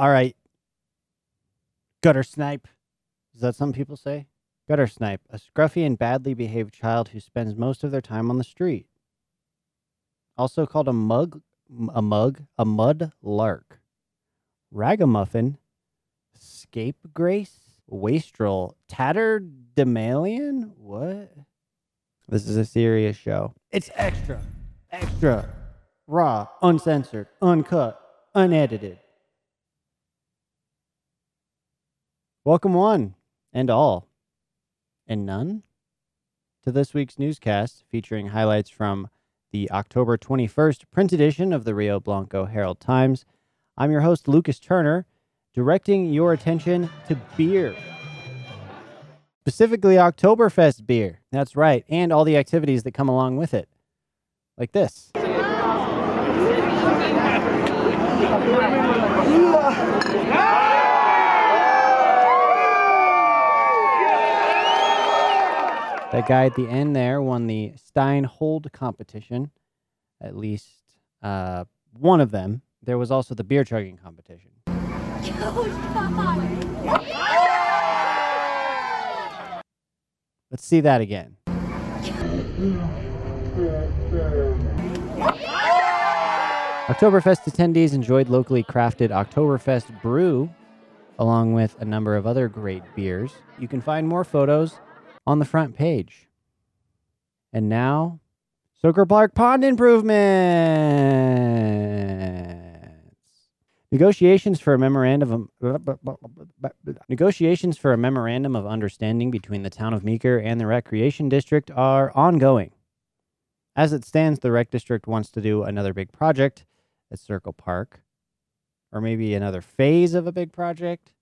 All right. Gutter snipe. Is that some people say? Gutter snipe, a scruffy and badly behaved child who spends most of their time on the street. Also called a mug, a mug, a mud lark. Ragamuffin, scapegrace, wastrel, tatterdemalion? What? This is a serious show. It's extra, extra, raw, uncensored, uncut, unedited. Welcome, one and all, and none, to this week's newscast featuring highlights from the October 21st print edition of the Rio Blanco Herald Times. I'm your host, Lucas Turner, directing your attention to beer. Specifically, Oktoberfest beer. That's right, and all the activities that come along with it. Like this. That guy at the end there won the Stein Hold competition, at least uh, one of them. There was also the beer chugging competition. Let's see that again. Oktoberfest attendees enjoyed locally crafted Oktoberfest brew, along with a number of other great beers. You can find more photos on the front page. And now, Soaker Park Pond improvements. Negotiations for a memorandum of negotiations for a memorandum of understanding between the town of Meeker and the Recreation District are ongoing. As it stands, the Rec District wants to do another big project at Circle Park, or maybe another phase of a big project.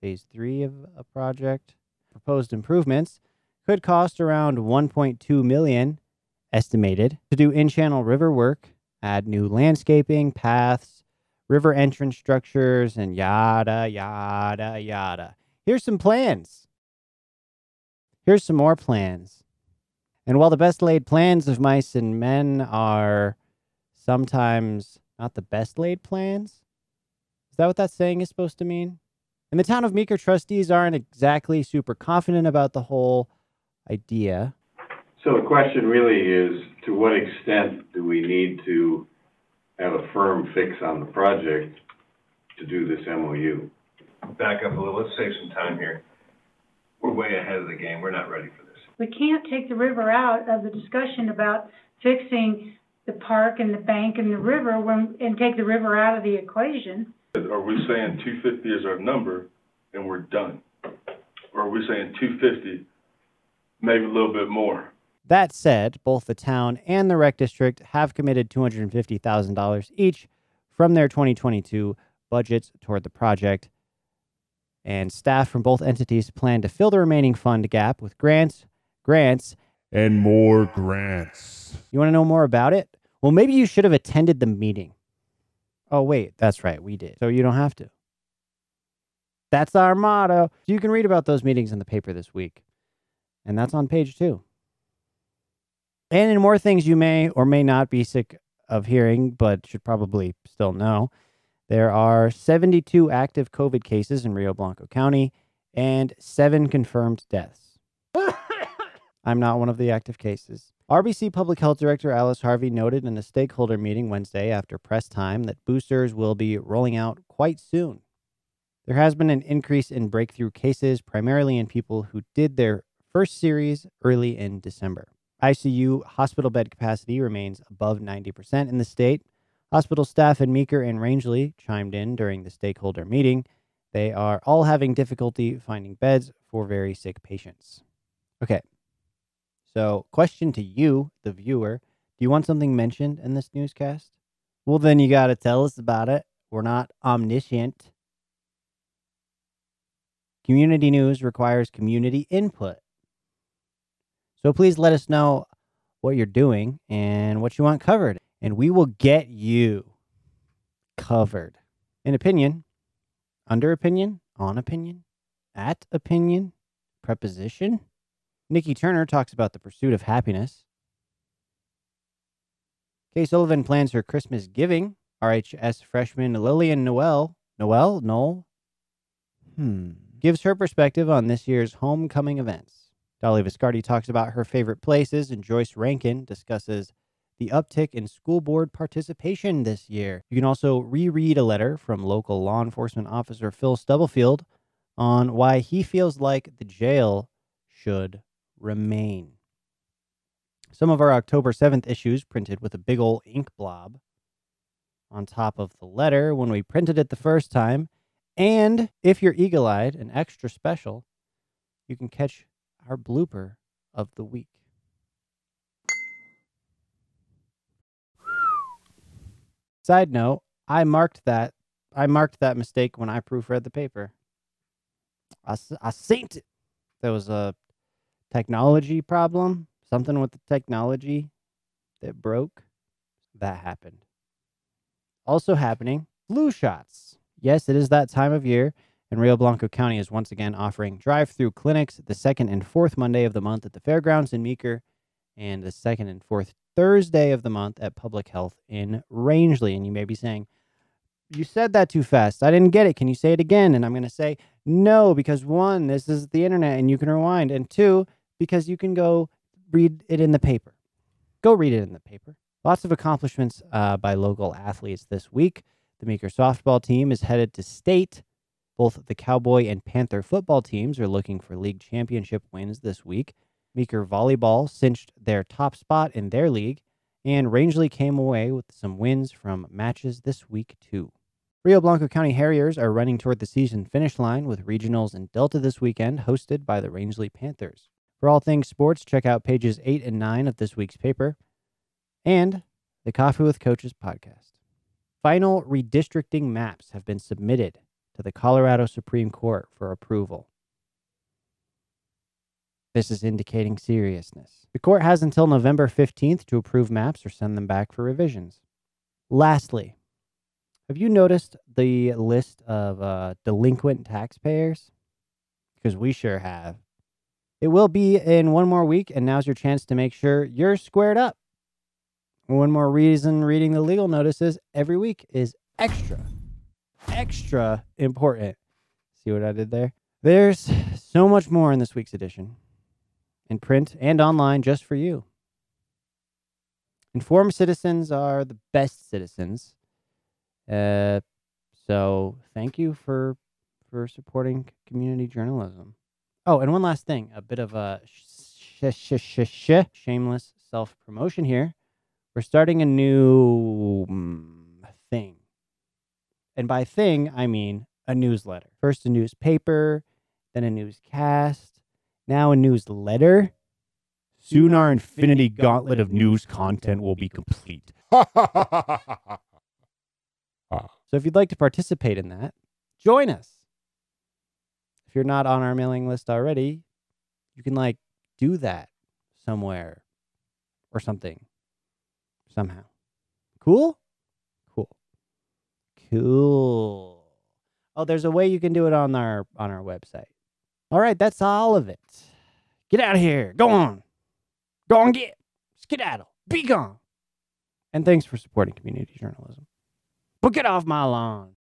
Phase three of a project. Proposed improvements could cost around 1.2 million estimated to do in-channel river work, add new landscaping, paths, river entrance structures, and yada yada yada. Here's some plans. Here's some more plans. And while the best laid plans of mice and men are sometimes not the best laid plans, is that what that saying is supposed to mean? And the town of Meeker trustees aren't exactly super confident about the whole idea. So the question really is, to what extent do we need to have a firm fix on the project to do this MOU? back up a little, let's save some time here. We're way ahead of the game, we're not ready for this. We can't take the river out of the discussion about fixing the park and the bank and the river when, and take the river out of the equation. Are we saying two fifty is our number and we're done? Or are we saying two fifty, maybe a little bit more? That said, both the town and the rec district have committed $250,000 each from their 2022 budgets toward the project. And staff from both entities plan to fill the remaining fund gap with grants, grants. and more grants. You want to know more about it? Well, maybe you should have attended the meeting. Oh, wait, that's right, we did. So you don't have to. That's our motto. You can read about those meetings in the paper this week. And that's on page two. And in more things you may or may not be sick of hearing, but should probably still know, there are 72 active COVID cases in Rio Blanco County and seven confirmed deaths. I'm not one of the active cases. RBC Public Health Director Alice Harvey noted in a stakeholder meeting Wednesday after press time that boosters will be rolling out quite soon. There has been an increase in breakthrough cases, primarily in people who did their first series early in December. ICU hospital bed capacity remains above 90% in the state. Hospital staff in Meeker and Rangeley chimed in during the stakeholder meeting. They are all having difficulty finding beds for very sick patients. Okay. So, question to you, the viewer Do you want something mentioned in this newscast? Well, then you got to tell us about it. We're not omniscient. Community news requires community input. So please let us know what you're doing and what you want covered, and we will get you covered. In opinion, under opinion, on opinion, at opinion, preposition. Nikki Turner talks about the pursuit of happiness. Kay Sullivan plans her Christmas giving RHS freshman Lillian Noel, Noel, Noel, hmm, gives her perspective on this year's homecoming events. Dolly Viscardi talks about her favorite places, and Joyce Rankin discusses the uptick in school board participation this year. You can also reread a letter from local law enforcement officer Phil Stubblefield on why he feels like the jail should remain. Some of our October 7th issues printed with a big old ink blob on top of the letter when we printed it the first time. And if you're eagle eyed and extra special, you can catch our blooper of the week. Side note, I marked that I marked that mistake when I proofread the paper. I synced it. There was a technology problem, something with the technology that broke. That happened. Also happening, flu shots. Yes, it is that time of year, and Rio Blanco County is once again offering drive-through clinics the second and fourth Monday of the month at the fairgrounds in Meeker, and the second and fourth Thursday of the month at Public Health in Rangeley. And you may be saying, "You said that too fast. I didn't get it. Can you say it again?" And I'm going to say, "No, because one, this is the internet, and you can rewind, and two, because you can go read it in the paper. Go read it in the paper." Lots of accomplishments uh, by local athletes this week. The Meeker softball team is headed to state. Both the Cowboy and Panther football teams are looking for league championship wins this week. Meeker volleyball cinched their top spot in their league, and Rangeley came away with some wins from matches this week, too. Rio Blanco County Harriers are running toward the season finish line with regionals in Delta this weekend, hosted by the Rangeley Panthers. For all things sports, check out pages 8 and 9 of this week's paper and the Coffee with Coaches podcast. Final redistricting maps have been submitted to the Colorado Supreme Court for approval. This is indicating seriousness. The court has until November 15th to approve maps or send them back for revisions. Lastly, have you noticed the list of uh, delinquent taxpayers? Because we sure have. It will be in one more week, and now's your chance to make sure you're squared up. One more reason reading the legal notices every week is extra, extra important. See what I did there? There's so much more in this week's edition, in print and online, just for you. Informed citizens are the best citizens. Uh, so thank you for for supporting community journalism. Oh, and one last thing, a bit of a sh- sh- sh- sh- shameless self promotion here. We're starting a new mm, thing. And by thing, I mean a newsletter. First, a newspaper, then a newscast, now a newsletter. Soon our infinity gauntlet of news content will be complete. So if you'd like to participate in that, join us. If you're not on our mailing list already, you can like do that somewhere or something somehow. Cool? Cool. Cool. Oh, there's a way you can do it on our on our website. All right, that's all of it. Get out of here. Go on. Go on get. Skedaddle. Be gone. And thanks for supporting community journalism. But get off my lawn.